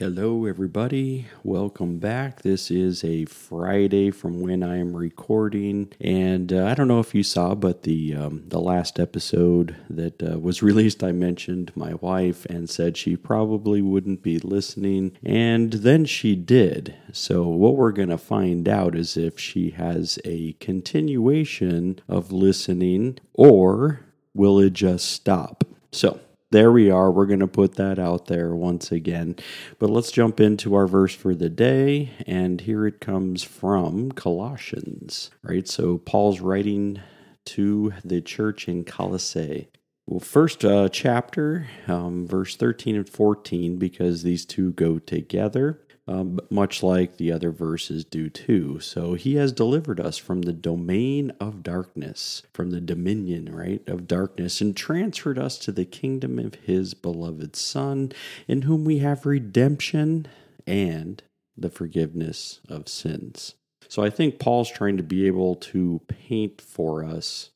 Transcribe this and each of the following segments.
Hello, everybody. Welcome back. This is a Friday from when I am recording, and uh, I don't know if you saw, but the um, the last episode that uh, was released, I mentioned my wife and said she probably wouldn't be listening, and then she did. So what we're gonna find out is if she has a continuation of listening, or will it just stop? So there we are. We're going to put that out there once again. But let's jump into our verse for the day. And here it comes from Colossians, right? So Paul's writing to the church in Colossae. Well, first uh, chapter, um, verse 13 and 14, because these two go together um, much like the other verses do too. So he has delivered us from the domain of darkness, from the dominion, right, of darkness, and transferred us to the kingdom of his beloved Son, in whom we have redemption and the forgiveness of sins. So I think Paul's trying to be able to paint for us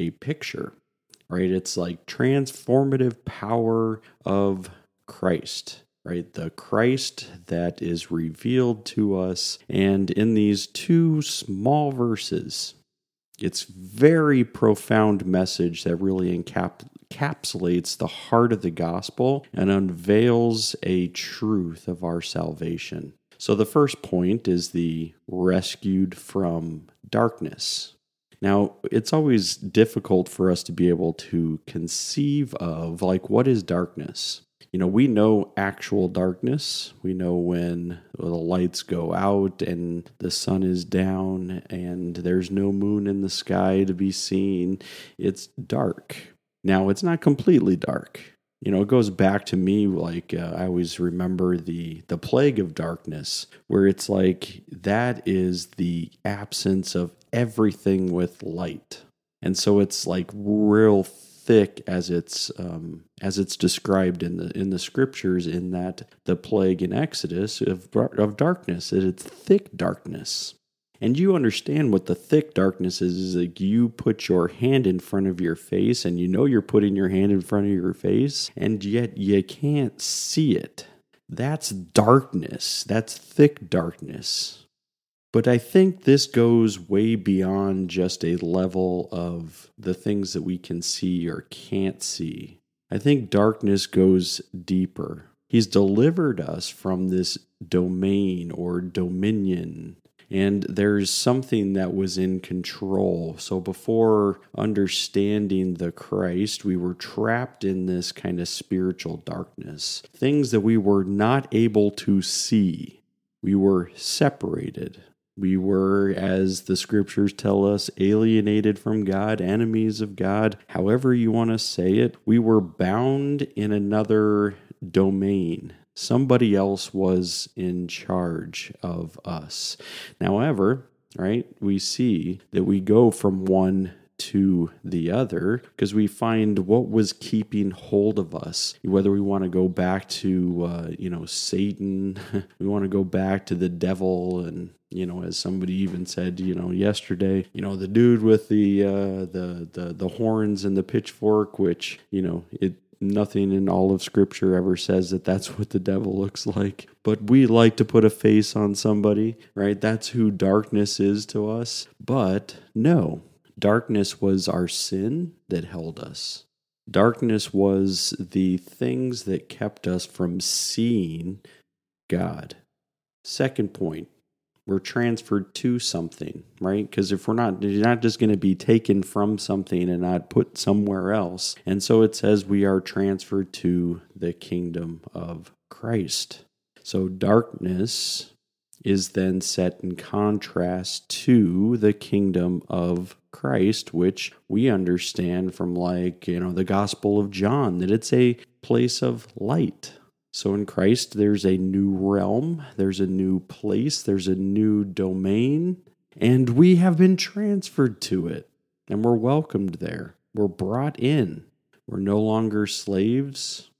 a picture, right? It's like transformative power of Christ right? The Christ that is revealed to us. And in these two small verses, it's very profound message that really encap- encapsulates the heart of the gospel and unveils a truth of our salvation. So the first point is the rescued from darkness. Now, it's always difficult for us to be able to conceive of like what is darkness? You know, we know actual darkness. We know when the lights go out and the sun is down and there's no moon in the sky to be seen. It's dark. Now, it's not completely dark. You know, it goes back to me like uh, I always remember the the plague of darkness, where it's like that is the absence of everything with light, and so it's like real thick as it's um, as it's described in the in the scriptures in that the plague in Exodus of of darkness it's thick darkness. And you understand what the thick darkness is is like you put your hand in front of your face and you know you're putting your hand in front of your face and yet you can't see it. That's darkness. That's thick darkness but I think this goes way beyond just a level of the things that we can see or can't see. I think darkness goes deeper. He's delivered us from this domain or dominion, and there's something that was in control. So before understanding the Christ, we were trapped in this kind of spiritual darkness, things that we were not able to see. We were separated we were, as the scriptures tell us, alienated from God, enemies of God, however you want to say it. We were bound in another domain. Somebody else was in charge of us. However, right, we see that we go from one to the other because we find what was keeping hold of us whether we want to go back to uh, you know satan we want to go back to the devil and you know as somebody even said you know yesterday you know the dude with the uh, the the the horns and the pitchfork which you know it nothing in all of scripture ever says that that's what the devil looks like but we like to put a face on somebody right that's who darkness is to us but no Darkness was our sin that held us. Darkness was the things that kept us from seeing God. Second point, we're transferred to something, right? Because if we're not, you're not just going to be taken from something and not put somewhere else. And so it says we are transferred to the kingdom of Christ. So darkness is then set in contrast to the kingdom of Christ, which we understand from, like, you know, the Gospel of John, that it's a place of light. So in Christ, there's a new realm, there's a new place, there's a new domain, and we have been transferred to it, and we're welcomed there. We're brought in. We're no longer slaves,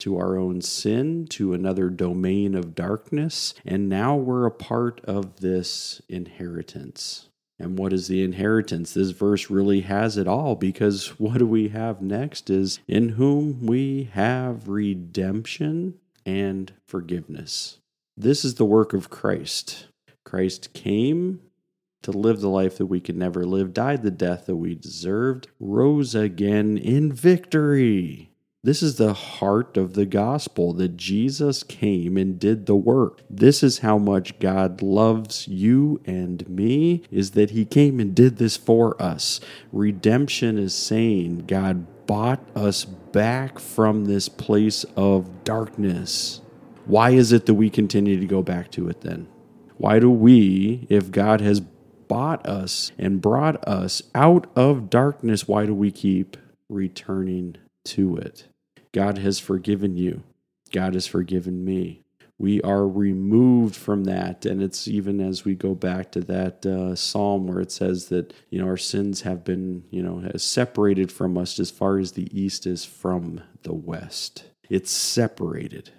to our own sin, to another domain of darkness, and now we're a part of this inheritance. And what is the inheritance? This verse really has it all because what do we have next is in whom we have redemption and forgiveness. This is the work of Christ. Christ came to live the life that we could never live, died the death that we deserved, rose again in victory. This is the heart of the gospel that Jesus came and did the work. This is how much God loves you and me is that he came and did this for us. Redemption is saying God bought us back from this place of darkness. Why is it that we continue to go back to it then? Why do we, if God has bought us and brought us out of darkness, why do we keep returning to it? God has forgiven you. God has forgiven me. We are removed from that. And it's even as we go back to that uh, psalm where it says that, you know, our sins have been, you know, separated from us as far as the east is from the west. It's separated.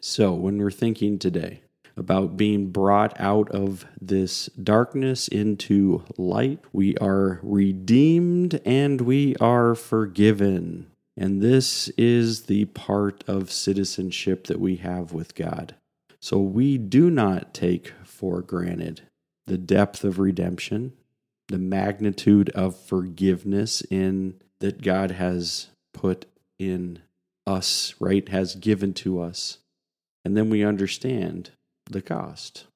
So when we're thinking today, about being brought out of this darkness into light. We are redeemed and we are forgiven. And this is the part of citizenship that we have with God. So we do not take for granted the depth of redemption, the magnitude of forgiveness in that God has put in us, right? Has given to us. And then we understand the cost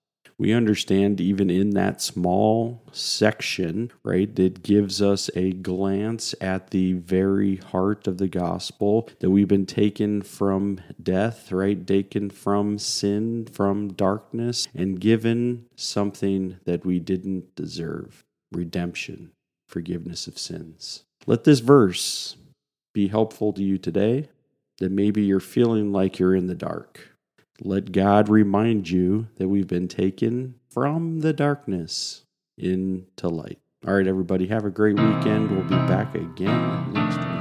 we understand even in that small section, right, it gives us a glance at the very heart of the gospel that we've been taken from death, right, taken from sin, from darkness, and given something that we didn't deserve redemption, forgiveness of sins. Let this verse be helpful to you today that maybe you're feeling like you're in the dark let God remind you that we've been taken from the darkness into light. All right, everybody, have a great weekend. We'll be back again next week.